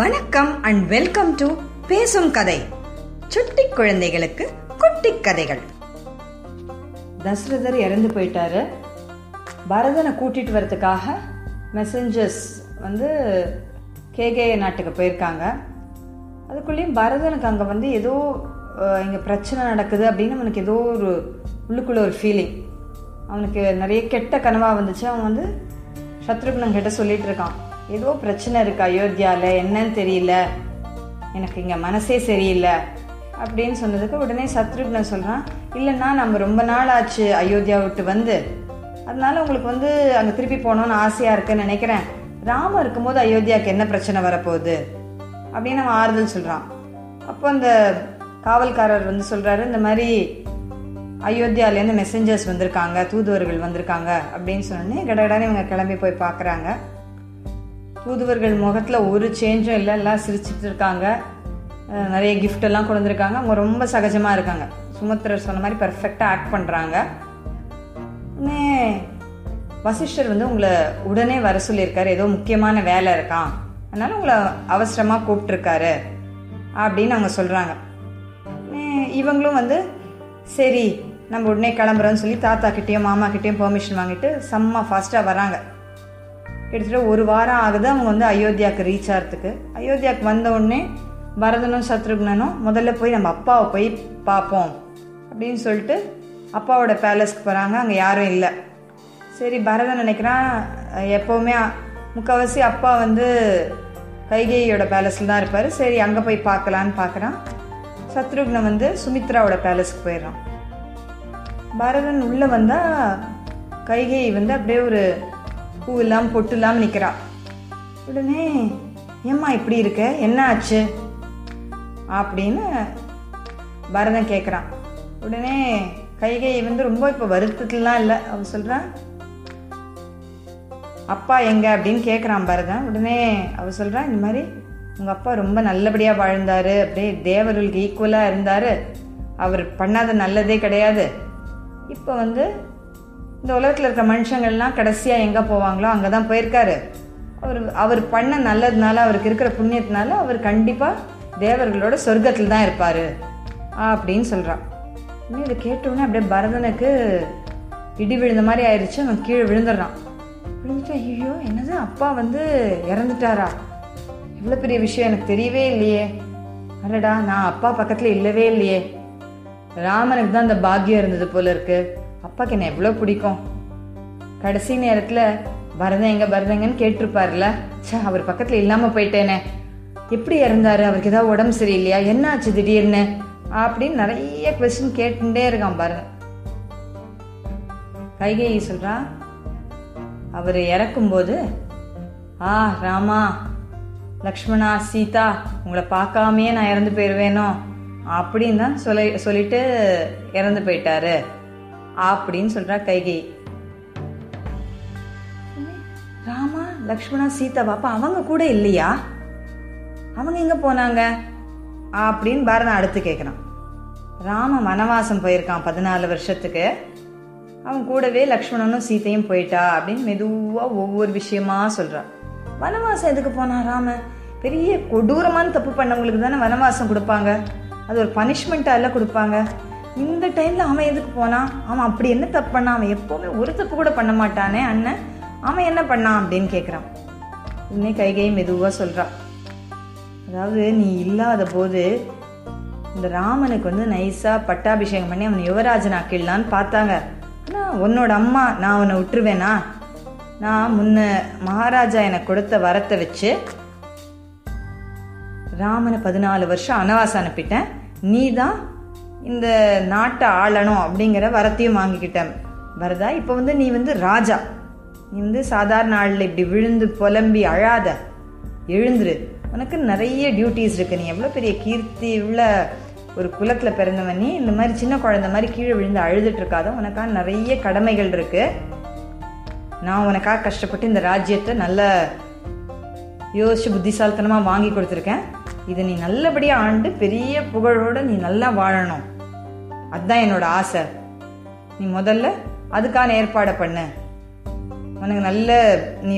வணக்கம் and welcome to பேசும் கதை. சுட்டி குழந்தைகளுக்கு குட்டி கதைகள். தசரதர் இறந்து போயிட்டாரு. பரதனை கூட்டிட்டு வரதுக்காக மெசஞ்சர்ஸ் வந்து கேகே நாட்டுக்கு போயிருக்காங்க. அதுக்குள்ளேயும் பரதனுக்கு அங்கே வந்து ஏதோ இங்கே பிரச்சனை நடக்குது அப்படின்னு அவனுக்கு ஏதோ ஒரு உள்ளுக்குள்ள ஒரு ஃபீலிங் அவனுக்கு நிறைய கெட்ட கனவாக வந்துச்சு. அவன் வந்து சத்ருகுணம் கிட்ட சொல்லிட்டு இருக்கான். ஏதோ பிரச்சனை இருக்கு அயோத்தியாவில் என்னன்னு தெரியல. எனக்கு இங்கே மனசே சரியில்லை அப்படின்னு சொன்னதுக்கு உடனே சத்ருக்னன் சொல்கிறான் இல்லைன்னா நம்ம ரொம்ப நாள் ஆச்சு அயோத்தியா விட்டு வந்து. அதனால உங்களுக்கு வந்து அங்கே திருப்பி போகணுன்னு ஆசையாக இருக்குன்னு நினைக்கிறேன். ராம இருக்கும்போது அயோத்தியாவுக்கு என்ன பிரச்சனை வரப்போகுது? அப்படின்னு அவன் ஆறுதல் சொல்கிறான் அப்போ அந்த காவல்காரர் வந்து சொல்கிறாரு இந்த மாதிரி அயோத்தியாவிலேருந்து மெசஞ்சர்ஸ் வந்திருக்காங்க தூதுவர்கள் வந்திருக்காங்க. அப்படின்னு சொன்னோடனே கடகடானே இவங்க கிளம்பி போய் பார்க்குறாங்க. தூதுவர்கள் முகத்தில் ஒரு சேஞ்சும் இல்லை எல்லாம் சிரிச்சிட்டு இருக்காங்க. நிறைய கிஃப்ட் எல்லாம் கொடுத்துருக்காங்க அவங்க ரொம்ப சகஜமாக இருக்காங்க. சுமத்திரர் சொன்ன மாதிரி பர்ஃபெக்டாக ஆக்ட் பண்ணுறாங்க உடனே வசிஷ்டர் வந்து உங்களை உடனே வர சொல்லியிருக்காரு. ஏதோ முக்கியமான வேலை இருக்கான் அதனால உங்களை அவசரமாக கூப்பிட்டுருக்காரு அப்படின்னு அவங்க சொல்கிறாங்க இவங்களும் வந்து சரி நம்ம உடனே கிளம்புறோன்னு சொல்லி தாத்தா கிட்டேயும் மாமா கிட்டேயும் பெர்மிஷன் வாங்கிட்டு செம்ம ஃபாஸ்ட்டாக வராங்க. கிட்டத்தட்ட ஒரு வாரம் ஆகுது அவங்க வந்து அயோத்தியாவுக்கு ரீச் ஆகிறதுக்கு அயோத்தியாவுக்கு வந்த உடனே பரதனும் சத்ருக்னனும் முதல்ல போய் நம்ம அப்பாவை போய் பார்ப்போம் அப்படின்னு சொல்லிட்டு அப்பாவோட பேலஸ்க்கு போகிறாங்க அங்கே யாரும் இல்லை. சரி பரதன் நினைக்கிறான் எப்போவுமே முக்கால்வாசி அப்பா வந்து கைகேயோட பேலஸில் தான் இருப்பார். சரி அங்கே போய் பார்க்கலான்னு பார்க்குறான். சத்ருக்னன் வந்து சுமித்ராவோட பேலஸ்க்கு போயிடுறான். பரதன் உள்ளே வந்தால் கைகை வந்து அப்படியே ஒரு பூ இல்லாமல் பொட்டு இல்லாமல் நிற்கிறா உடனே ஏம்மா இப்படி இருக்க? என்ன ஆச்சு? அப்படின்னு பரதன் கேட்குறான் உடனே கைகை வந்து ரொம்ப இப்போ வருத்தத்துலாம் இல்லை. அவன் சொல்கிறான் அப்பா எங்க? அப்படின்னு கேட்குறான் பரதன் உடனே அவ சொல்கிறான் இந்த மாதிரி உங்கள் அப்பா ரொம்ப நல்லபடியாக வாழ்ந்தாரு. அப்படியே தேவர்களுக்கு ஈக்குவலாக இருந்தார். அவர் பண்ணாத நல்லதே கிடையாது. இப்போ வந்து இந்த உலகத்தில் இருக்க மனுஷங்கள்லாம் கடைசியாக எங்கே போவாங்களோ அங்கே தான் போயிருக்காரு. அவர் அவர் பண்ண நல்லதுனால அவருக்கு இருக்கிற புண்ணியத்தினால அவர் கண்டிப்பாக தேவர்களோட சொர்க்கத்தில் தான் இருப்பார். அப்படின்னு சொல்கிறான் இன்னும் இதை கேட்டோடனே அப்படியே பரதனுக்கு இடி விழுந்த மாதிரி ஆயிடுச்சு அவன் கீழே விழுந்துடுறான். விழுந்துட்டு ஐயோ என்னது? அப்பா வந்து இறந்துட்டாரா? இவ்வளோ பெரிய விஷயம் எனக்கு தெரியவே இல்லையே. அடடா நான் அப்பா பக்கத்தில் இல்லவே இல்லையே. ராமனுக்கு தான் அந்த பாக்கியம் இருந்தது போல இருக்குது அப்பாக்கு என்ன எவ்வளோ பிடிக்கும். கடைசி நேரத்தில் பரதன் எங்க பரதங்கன்னு கேட்டிருப்பார்ல சே அவர் பக்கத்தில் இல்லாமல் போயிட்டேனே. எப்படி இறந்தாரு? அவருக்கு ஏதாவது உடம்பு சரியில்லையா? என்ன ஆச்சு திடீர்னு? அப்படின்னு நிறைய கொஸ்டின் கேட்டுட்டே இருக்கான் பரதன். கைகேயி சொல்றா அவர் இறக்கும்போது ஆ ராமா லக்ஷ்மணா சீதா உங்களை பார்க்காமையே நான் இறந்து போயிடுவேனோ அப்படின்னு தான் சொல்லி சொல்லிட்டு இறந்து போயிட்டாரு. அப்படின்னு சொல்றா கைகை. ராமா லக்ஷ்மணா சீதா பாப்பா அவங்க கூட இல்லையா? அவங்க எங்க போனாங்க? அப்படின்னு பாரதம் அடுத்து கேட்குறான் ராம வனவாசம் போயிருக்கான் பதினாலு வருஷத்துக்கு. அவன் கூடவே லக்ஷ்மணனும் சீத்தையும் போயிட்டா அப்படின்னு மெதுவா ஒவ்வொரு விஷயமா சொல்றான் வனவாசம் எதுக்கு போனா ராம? பெரிய கொடூரமான தப்பு பண்ணவங்களுக்கு தானே வனவாசம் கொடுப்பாங்க. அது ஒரு பனிஷ்மெண்ட்டா இல்லை கொடுப்பாங்க. இந்த டைம்ல அவன் எதுக்கு போனான் அவன் அப்படி என்ன தப்பு பண்ணான் அவன் எப்பவுமே ஒரு தப்பு கூட பண்ண மாட்டானே அண்ணன். அவன் என்ன பண்ணான் அப்படின்னு கேட்குறான் உடனே கைகை மெதுவாக சொல்கிறான் அதாவது நீ இல்லாத போது இந்த ராமனுக்கு வந்து நைஸாக பட்டாபிஷேகம் பண்ணி அவன் யுவராஜன் ஆக்கிடலான்னு பார்த்தாங்க. ஆனால் உன்னோட அம்மா நான் அவனை விட்டுருவேனா? நான் முன்ன மகாராஜா எனக்கு கொடுத்த வரத்தை வச்சு ராமனை பதினாலு வருஷம் அனவாசம் அனுப்பிட்டேன். நீ தான் இந்த நாட்டை ஆளணும் அப்படிங்கிற வரத்தையும் வாங்கிக்கிட்டேன் வரதா இப்போ வந்து நீ வந்து ராஜா. நீ வந்து சாதாரண ஆளில் இப்படி விழுந்து புலம்பி அழாத. எழுந்துரு. உனக்கு நிறைய டியூட்டிஸ் இருக்கு. நீ எவ்வளோ பெரிய கீர்த்தி உள்ள ஒரு குலத்தில் பிறந்தவன். நீ இந்த மாதிரி சின்ன குழந்தை மாதிரி கீழே விழுந்து அழுதுட்டு இருக்காத. உனக்காக நிறைய கடமைகள் இருக்கு. நான் உனக்காக கஷ்டப்பட்டு இந்த ராஜ்யத்தை நல்ல யோசிச்சு புத்திசாலித்தனமாக வாங்கி கொடுத்துருக்கேன். இதை நீ நல்லபடியாக ஆண்டு பெரிய புகழோடு நீ நல்லா வாழணும். அதுதான் என்னோட ஆசை. நீ முதல்ல அதுக்கான ஏற்பாடை பண்ணு. உனக்கு நல்ல நீ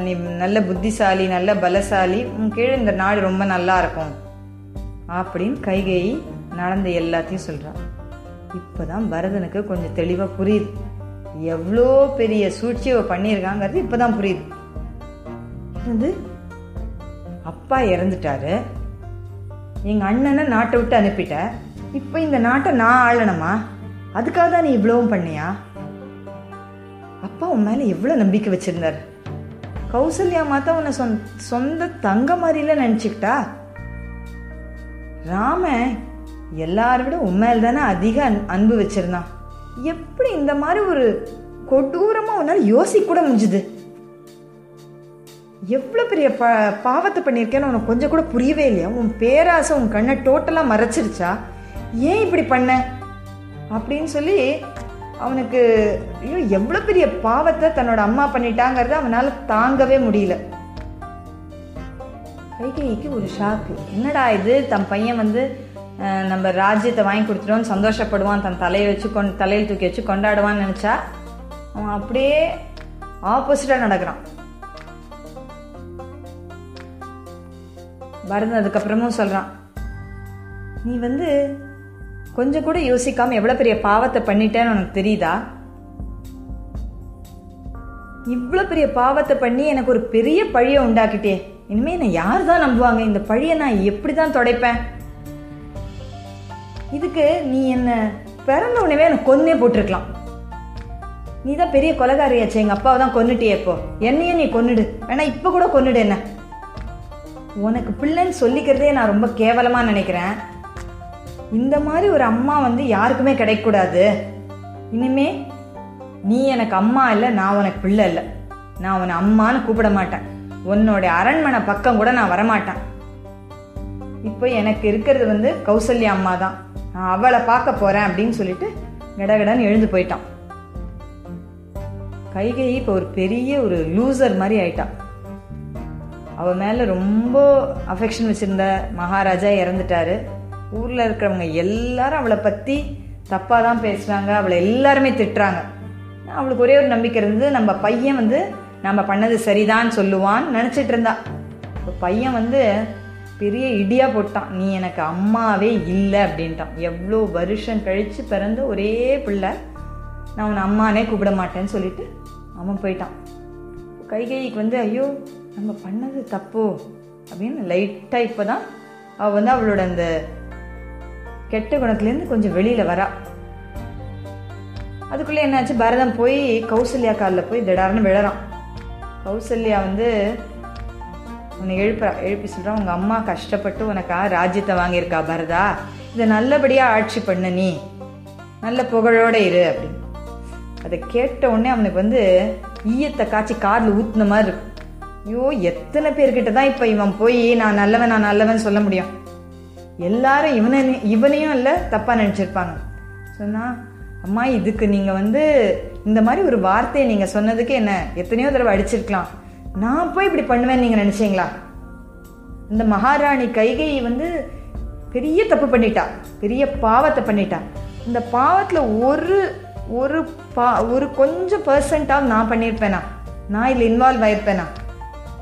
நீ நல்ல புத்திசாலி நல்ல பலசாலி உன் கீழே இந்த நாடு ரொம்ப நல்லா இருக்கும். அப்படின்னு கைகேயி நடந்த எல்லாத்தையும் சொல்கிறான் இப்போதான் பரதனுக்கு கொஞ்சம் தெளிவாக புரியுது. எவ்வளோ பெரிய சூழ்ச்சியை பண்ணியிருக்காங்கிறது இப்போதான் புரியுது. வந்து அப்பா இறந்துட்டாரு. எங்கள் அண்ணனை நாட்டை விட்டு அனுப்பிட்ட. இப்போ இந்த நாட்டை நான் ஆளணுமா? அதுக்காக தான் நீ இவ்வளவும் பண்ணியா? அப்பா உன் மேலே எவ்வளோ நம்பிக்கை வச்சிருந்தார். கௌசல்யா மாத்தா உன்னை சொந்த சொந்த தங்க மாதிரில நினச்சிக்கிட்டா? ராமன் எல்லாரை விட உன் மேல தானே அதிக அன்- அன்பு வச்சிருந்தான். எப்படி இந்த மாதிரி ஒரு கொடூரமாக உன்னால் யோசிக்க கூட முடிஞ்சுது? எவ்வளோ பெரிய ப பாவத்தை பண்ணியிருக்கேன்னு உனக்கு கொஞ்சம் கூட புரியவே இல்லையா? உன் பேராசை உன் கண்ணை டோட்டலாக மறைச்சிருச்சா? ஏன் இப்படி பண்ண? அப்படின்னு சொல்லி அவனுக்கு ஐயோ எவ்வளோ பெரிய பாவத்தை தன்னோட அம்மா பண்ணிட்டாங்கிறத அவனால் தாங்கவே முடியல. கைகைக்கு ஒரு ஷாக்கு என்னடா இது? தன் பையன் வந்து நம்ம ராஜ்யத்தை வாங்கி கொடுத்துட்டோம்னு சந்தோஷப்படுவான். தன் தலையை வச்சு கொண் தலையில் தூக்கி வச்சு கொண்டாடுவான்னு நினச்சா அவன் அப்படியே ஆப்போசிட்டாக நடக்கிறான். பரதன் அதுக்கப்புறமும் சொல்கிறான் நீ வந்து கொஞ்சம் கூட யோசிக்காமல் எவ்வளோ பெரிய பாவத்தை பண்ணிட்டேன்னு உனக்கு தெரியுதா? இவ்வளோ பெரிய பாவத்தை பண்ணி எனக்கு ஒரு பெரிய பழியை உண்டாக்கிட்டே. இனிமே என்னை யார் தான் நம்புவாங்க? இந்த பழியை நான் எப்படி தான் தொடைப்பேன்? இதுக்கு நீ என்ன பிறந்த உடனே எனக்கு கொன்னே போட்டிருக்கலாம். நீ தான் பெரிய கொலகாரியாச்சு. எங்கள் அப்பாவை தான் கொன்னுட்டியே இப்போ. என்னையும் நீ கொன்னுடு. வேணா இப்போ கூட கொன்னுடு என்ன? உனக்கு பிள்ளைன்னு சொல்லிக்கிறதே நான் ரொம்ப கேவலமாக நினைக்கிறேன். இந்த மாதிரி ஒரு அம்மா வந்து யாருக்குமே கிடைக்கக்கூடாது. இனிமே நீ எனக்கு அம்மா இல்லை நான் உனக்கு பிள்ளை இல்லை. நான் உன்னை அம்மான்னு கூப்பிட மாட்டேன். உன்னோட அரண்மனை பக்கம் கூட நான் வரமாட்டேன். இப்போ எனக்கு இருக்கிறது வந்து கௌசல்யா அம்மா தான். நான் அவளை பார்க்க போகிறேன் அப்படின்னு சொல்லிட்டு கடகடன்னு எழுந்து போயிட்டான். கைகை இப்போ ஒரு பெரிய ஒரு லூசர் மாதிரி ஆயிட்டான் அவள் மேலே ரொம்ப அஃபெக்ஷன் வச்சுருந்த மகாராஜா இறந்துட்டாரு. ஊரில் இருக்கிறவங்க எல்லாரும் அவளை பற்றி தப்பாக தான் பேசுகிறாங்க அவளை எல்லாருமே திட்டுறாங்க. அவளுக்கு ஒரே ஒரு நம்பிக்கை இருந்தது நம்ம பையன் வந்து நம்ம பண்ணது சரிதான் சொல்லுவான்னு நினச்சிட்டு இருந்தா. பையன் வந்து பெரிய இடியா போட்டான். நீ எனக்கு அம்மாவே இல்லை அப்படின்ட்டான். எவ்வளோ வருஷம் கழித்து பிறந்த ஒரே பிள்ளை. நான் உன்னை அம்மானே கூப்பிட மாட்டேன்னு சொல்லிட்டு அவன் போயிட்டான். கைகைக்கு வந்து ஐயோ நம்ம பண்ணது தப்பு அப்படின்னு லைட்டாக இப்போ தான் அவள் வந்து அவளோட அந்த கெட்ட குணத்துலேருந்து கொஞ்சம் வெளியில் வரா. அதுக்குள்ளே என்னாச்சு? பரதம் போய் கௌசல்யா காலில் போய் திடார்னு விழறான். கௌசல்யா வந்து உன்னை எழுப்புறா. எழுப்பி சொல்கிறான் உங்கள் அம்மா கஷ்டப்பட்டு உனக்கா ராஜ்யத்தை வாங்கியிருக்கா பரதா. இதை நல்லபடியாக ஆட்சி பண்ணு நீ. நல்ல புகழோட இரு அப்படின்னு. அதை கேட்ட உடனே அவனுக்கு வந்து ஈயத்தை காய்ச்சி காரில் ஊற்றின மாதிரி இருக்கும். ஐயோ எத்தனை பேர்கிட்ட தான் இப்போ இவன் போய் நான் நல்லவன் நான் நல்லவன் சொல்ல முடியும்? எல்லாரும் இவனை இவனையும் இல்லை தப்பாக நினச்சிருப்பாங்க. சொன்னால் அம்மா இதுக்கு நீங்கள் வந்து இந்த மாதிரி ஒரு வார்த்தையை நீங்கள் சொன்னதுக்கு என்ன எத்தனையோ தடவை அடிச்சிருக்கலாம். நான் போய் இப்படி பண்ணுவேன்னு நீங்கள் நினச்சிங்களா? இந்த மகாராணி கைகை வந்து பெரிய தப்பு பண்ணிட்டா பெரிய பாவத்தை பண்ணிட்டா. இந்த பாவத்தில் ஒரு ஒரு பா ஒரு கொஞ்சம் பர்சன்டாவது நான் பண்ணியிருப்பேனா? நான் இதில் இன்வால்வ் ஆயிருப்பேனா?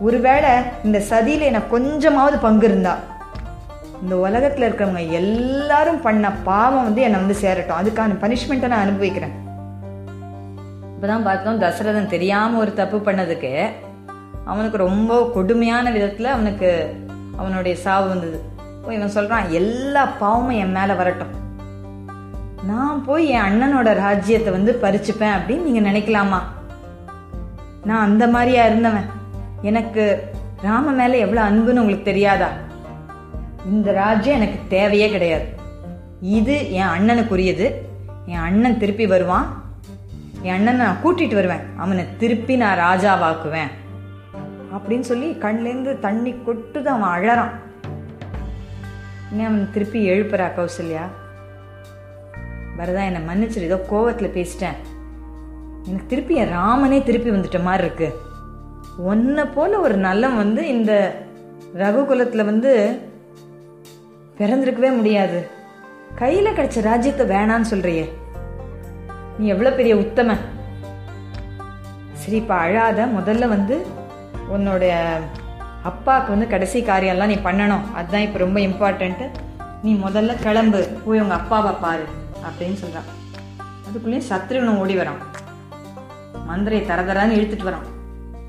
ஒருவேளை இந்த சதியில எனக்கு கொஞ்சமாவது பங்கு இருந்தா இந்த உலகத்தில் இருக்கிறவங்க எல்லாரும் பண்ண பாவம் வந்து என்னை வந்து சேரட்டும். அதுக்கான பனிஷ்மெண்ட்டை நான் அனுபவிக்கிறேன். இப்போதான் பார்த்தோம் தசரதன் தெரியாமல் ஒரு தப்பு பண்ணதுக்கு அவனுக்கு ரொம்ப கொடுமையான விதத்தில் அவனுக்கு அவனுடைய சாவு வந்தது. இப்போ இவன் சொல்கிறான் எல்லா பாவமும் என் மேலே வரட்டும். நான் போய் என் அண்ணனோட ராஜ்யத்தை வந்து பறிச்சுப்பேன் அப்படின்னு நீங்கள் நினைக்கலாமா? நான் அந்த மாதிரியா இருந்தவன். எனக்கு ராம மேல எவ்வளவு அன்புன்னு உங்களுக்கு தெரியாதா? இந்த ராஜ்யம் எனக்கு தேவையே கிடையாது. இது என் அண்ணனுக்குரியது. என் அண்ணன் திருப்பி வருவான். என் அண்ணனை நான் கூட்டிட்டு வருவேன். அவனை திருப்பி நான் ராஜாவாக்குவேன். அப்படின்னு சொல்லி கண்லேருந்து தண்ணி கொட்டுது அவன் அழறான். இன்னும் அவன் திருப்பி எழுப்புறா கௌசல்யா. பரதா என்னை மன்னிச்சிரு ஏதோ கோவத்தில் பேசிட்டேன். எனக்கு திருப்பி என் ராமனே திருப்பி வந்துட்ட மாதிரி இருக்குது ஒன்றை போல ஒரு நல்லம் வந்து இந்த ரகுகுலத்தில் வந்து பிறந்திருக்கவே முடியாது. கையில் கிடைச்ச ராஜ்யத்தை வேணான்னு சொல்றியே. நீ எவ்வளோ பெரிய உத்தம. சரிப்பா அழாத முதல்ல வந்து உன்னுடைய அப்பாவுக்கு வந்து கடைசி காரியம்லாம் நீ பண்ணணும். அதுதான் இப்போ ரொம்ப இம்பார்ட்டண்ட்டு நீ முதல்ல கிளம்பு. போய் உங்கள் அப்பாவை பாரு அப்படின்னு சொல்கிறான் அதுக்குள்ளேயும் சத்ருவனும் ஓடி வரான். மந்திரையை தரதரான்னு இழுத்துட்டு வரான்.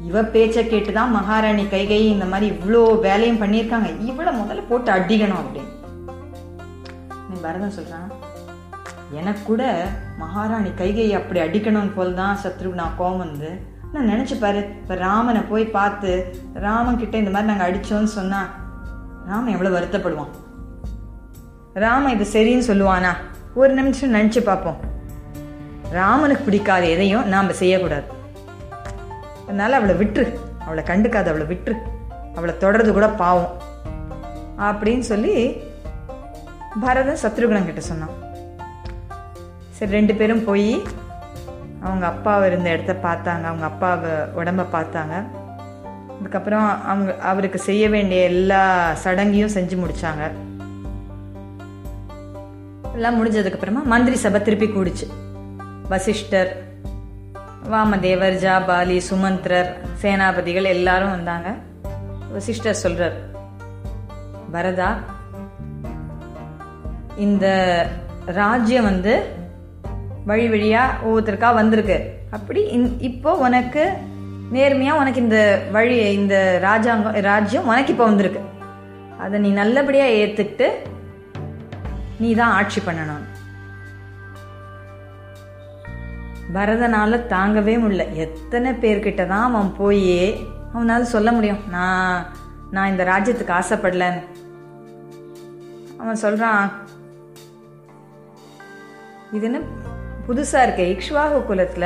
இவ பேச்சை கேட்டு தான் மகாராணி கைகை இந்த மாதிரி இவ்வளோ வேலையும் பண்ணியிருக்காங்க. இவளை முதல்ல போட்டு அடிக்கணும் அப்படின்னு. நீ பரதம் சொல்றான் எனக்கு கூட மகாராணி கைகையை அப்படி அடிக்கணும்னு போல் தான் சத்ருகுணா கோவம் வந்து. நான் நினைச்சு பாரு இப்ப ராமனை போய் பார்த்து ராமன் கிட்ட இந்த மாதிரி நாங்கள் அடிச்சோம்னு சொன்னா ராமன் எவ்வளவு வருத்தப்படுவான்? ராமன் இது சரின்னு சொல்லுவானா? ஒரு நிமிஷம் நினைச்சு பார்ப்போம். ராமனுக்கு பிடிக்காத எதையும் நாம செய்யக்கூடாது. அதனால் அவளை விட்டுரு. அவளை கண்டுக்காத அவளை விட்டுரு. அவளை தொடர்றது கூட பாவம். அப்படின்னு சொல்லி பரதன் சத்ருகுணன் கிட்ட சொன்னான். சரி ரெண்டு பேரும் போய் அவங்க அப்பாவை இருந்த இடத்த பார்த்தாங்க. அவங்க அப்பாவை உடம்ப பார்த்தாங்க. அதுக்கப்புறம் அவங்க அவருக்கு செய்ய வேண்டிய எல்லா சடங்கையும் செஞ்சு முடிச்சாங்க. எல்லாம் முடிஞ்சதுக்கப்புறமா மந்திரி சபை திருப்பி கூடிச்சு. வசிஷ்டர் வாமதேவர் ஜாபாலி சுமந்திரர் சேனாபதிகள் எல்லாரும் வந்தாங்க. வசிஷ்டர் சொல்றார் பரதா இந்த ராஜ்யம் வந்து வழி வழியா ஒவ்வொருத்தருக்கா வந்திருக்கு. அப்படி இப்போ உனக்கு நேர்மையா உனக்கு இந்த வழி இந்த ராஜாங்கம் ராஜ்யம் உனக்கு இப்போ வந்திருக்கு. அதை நீ நல்லபடியா ஏத்துக்கிட்டு நீ தான் ஆட்சி பண்ணணும். பரதனால தாங்கவே முடியல. எத்தனை பேர்கிட்ட தான் அவன் போய் அவனால சொல்ல முடியும். நான் நான் இந்த ராஜ்யத்துக்கு ஆசைப்படலன்னு. அவன் சொல்றான் இது என்ன புதுசா இருக்கு? இக்ஷ்வாகு குலத்துல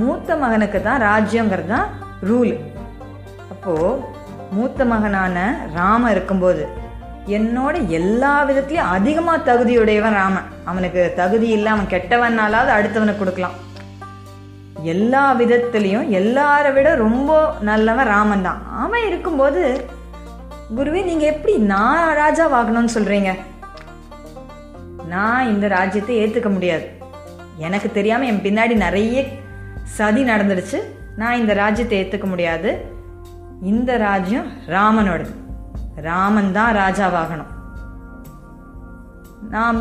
மூத்த மகனுக்கு தான் ராஜ்யங்கிறது தான் ரூல் அப்போ மூத்த மகனான ராம இருக்கும்போது என்னோட எல்லா விதத்திலயும் அதிகமா தகுதியுடையவன் ராமன். அவனுக்கு தகுதி இல்ல அவன் கெட்டவனாலாவது அடுத்தவனுக்கு கொடுக்கலாம். எல்லா விதத்திலையும் எல்லார விட ரொம்ப நல்லவன் ராமன் தான். அவன் இருக்கும்போது குருவே நீங்க எப்படி நான் ராஜாவாகணும்னு சொல்றீங்க? நான் இந்த ராஜ்யத்தை ஏத்துக்க முடியாது. எனக்கு தெரியாம என் பின்னாடி நிறைய சதி நடந்துடுச்சு. நான் இந்த ராஜ்யத்தை ஏத்துக்க முடியாது. இந்த ராஜ்யம் ராமனோடது. ராமன் தான் ராஜாவாகணும். நாம்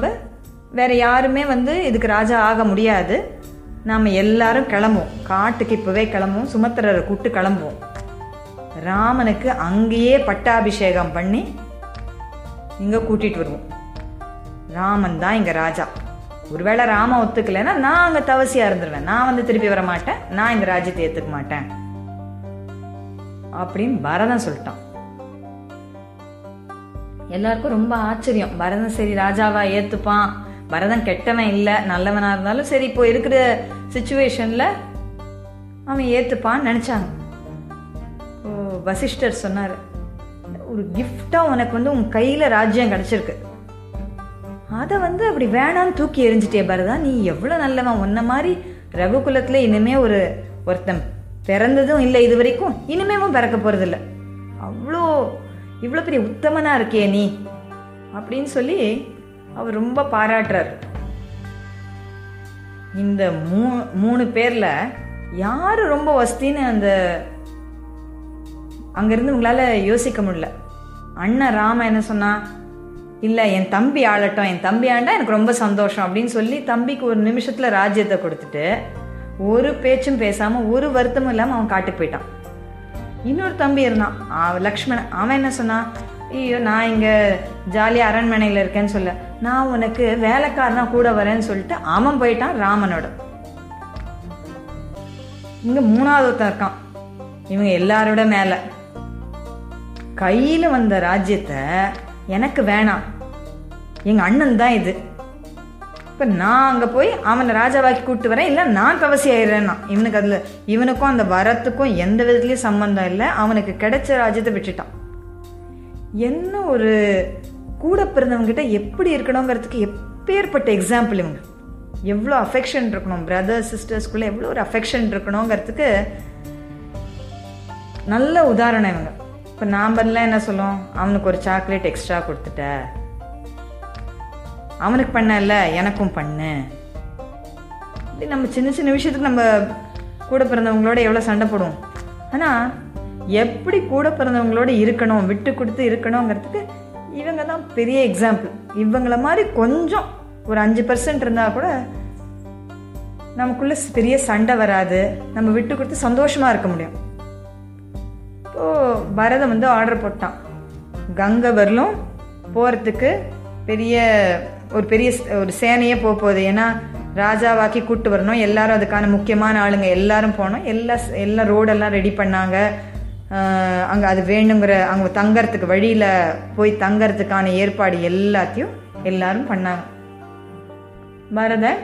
வேற யாருமே வந்து இதுக்கு ராஜா ஆக முடியாது. நாம் எல்லாரும் கிளம்புவோம். காட்டுக்கு இப்போவே கிளம்புவோம். சுமத்திரரை கூப்பிட்டு கிளம்புவோம். ராமனுக்கு அங்கேயே பட்டாபிஷேகம் பண்ணி இங்கே கூட்டிகிட்டு வருவோம். ராமன் தான் இங்கே ராஜா. ஒருவேளை ராம ஒத்துக்கலைன்னா நான் அங்கே தவசியாக இருந்துருவேன். நான் வந்து திருப்பி வர மாட்டேன் நான் இந்த ராஜ்யத்தை ஏற்றுக்க மாட்டேன். அப்படின்னு பரதன் சொல்லிட்டான். எல்லாருக்கும் ரொம்ப ஆச்சரியம். பரதன் சரி ராஜாவா ஏத்துப்பான். பரதன் கெட்டவன் இல்லை நல்லவனா இருந்தாலும் சரி இப்போ இருக்கிற சுச்சுவேஷன்ல அவன் ஏத்துப்பான்னு நினைச்சாங்க. ஓ, வசிஷ்டர் சொன்னாரு ஒரு கிஃப்டா உனக்கு வந்து உன் கையில ராஜ்யம் கிடைச்சிருக்கு. அதை வந்து அப்படி வேணான்னு தூக்கி எரிஞ்சிட்டே பரதா நீ எவ்வளோ நல்லவன்? உன்ன மாதிரி ரகுகுலத்தில் இனிமே ஒரு ஒருத்தன் பிறந்ததும் இல்லை இது வரைக்கும் இனிமேவும் பிறக்க போகிறதில்ல அவ்வளோ இவ்வளோ பெரிய உத்தமனா இருக்கியே நீ அப்படின்னு சொல்லி அவர் ரொம்ப பாராட்டுறார். இந்த மூ மூணு பேர்ல யாரு ரொம்ப வசதின்னு அந்த அங்கிருந்து உங்களால யோசிக்க முடியல. அண்ணன் ராம என்ன சொன்னா இல்ல என் தம்பி ஆளட்டும் என் தம்பி ஆண்டா எனக்கு ரொம்ப சந்தோஷம் அப்படின்னு சொல்லி தம்பிக்கு ஒரு நிமிஷத்துல ராஜ்யத்தை கொடுத்துட்டு ஒரு பேச்சும் பேசாம ஒரு வருத்தமும் இல்லாம அவன் காட்டுக்கு போயிட்டான். இன்னொரு தம்பி இருந்தான். அவன் லக்ஷ்மணன். அவன் என்ன சொன்னான் ஐயோ நான் இங்க ஜாலியாக அரண்மனையில் இருக்கேன்னு சொல்ல. நான் உனக்கு வேலைக்காரனா கூட வரேன்னு சொல்லிட்டு அவன் போயிட்டான் ராமனோட. இங்க மூணாவது ஒருத்தன் இருக்கான். இவங்க எல்லாரோட மேல. கையில வந்த ராஜ்யத்தை எனக்கு வேணாம். எங்க அண்ணன் தான் இது. இப்போ நான் அங்கே போய் அவனை ராஜாவாக்கி கூப்பிட்டு வரேன். இல்லை நான் கவசி ஆயிடுறேன்னா. இவனுக்கு அதில் இவனுக்கும் அந்த வரத்துக்கும் எந்த விதத்துலேயும் சம்பந்தம் இல்லை. அவனுக்கு கிடைச்ச ராஜ்யத்தை விட்டுட்டான். என்ன ஒரு கூட பிறந்தவங்ககிட்ட எப்படி இருக்கணுங்கிறதுக்கு எப்பேற்பட்ட எக்ஸாம்பிள் இவங்க. எவ்வளோ அஃபெக்ஷன் இருக்கணும். பிரதர்ஸ் சிஸ்டர்ஸ்குள்ளே எவ்வளோ ஒரு அஃபெக்ஷன் இருக்கணுங்கிறதுக்கு நல்ல உதாரணம் இவங்க. இப்போ நாமெல்லாம் என்ன சொல்லுவோம் அவனுக்கு ஒரு சாக்லேட் எக்ஸ்ட்ரா கொடுத்துட்ட. அவனுக்கு பண்ணல எனக்கும் பண்ணு. இப்படி நம்ம சின்ன சின்ன விஷயத்துக்கு நம்ம கூட பிறந்தவங்களோட எவ்வளோ சண்டை போடுவோம். ஆனால் எப்படி கூட பிறந்தவங்களோட இருக்கணும் விட்டு கொடுத்து இருக்கணுங்கிறதுக்கு இவங்க தான் பெரிய எக்ஸாம்பிள் இவங்கள மாதிரி கொஞ்சம் ஒரு அஞ்சு பர்சன்ட் இருந்தால் கூட நமக்குள்ள பெரிய சண்டை வராது. நம்ம விட்டு கொடுத்து சந்தோஷமாக இருக்க முடியும். இப்போது பரதம் வந்து ஆர்டர் போட்டான். கங்கை வரலும் போகிறதுக்கு பெரிய ஒரு பெரிய ஒரு சேனையே போக போகுது. ஏன்னா ராஜாவாக்கி கூட்டு வரணும். எல்லாரும் அதுக்கான முக்கியமான ஆளுங்க. எல்லாரும் போனோம் எல்லா எல்லா ரோடெல்லாம் ரெடி பண்ணாங்க. அங்கே அது வேணுங்கிற அங்கே தங்கறதுக்கு வழியில் போய் தங்கறதுக்கான ஏற்பாடு எல்லாத்தையும் எல்லாரும் பண்ணாங்க. பரதன்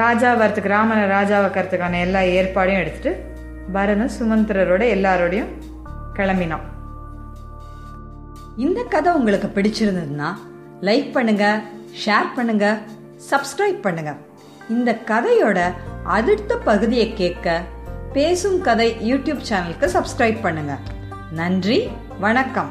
ராஜா வரத்துக்கு ராமனை ராஜாவாக்கிறதுக்கான எல்லா ஏற்பாடையும் எடுத்துட்டு பரதன் சுமந்திரரோட எல்லாரோடையும் கிளம்பினான் இந்த கதை உங்களுக்கு பிடிச்சிருந்ததுன்னா லைக் பண்ணுங்க ஷேர் பண்ணுங்க சப்ஸ்கிரைப் பண்ணுங்க. இந்த கதையோட அடுத்த பகுதியை கேட்க பேசும் கதை யூடியூப் சேனலுக்கு சப்ஸ்கிரைப் பண்ணுங்க. நன்றி வணக்கம்.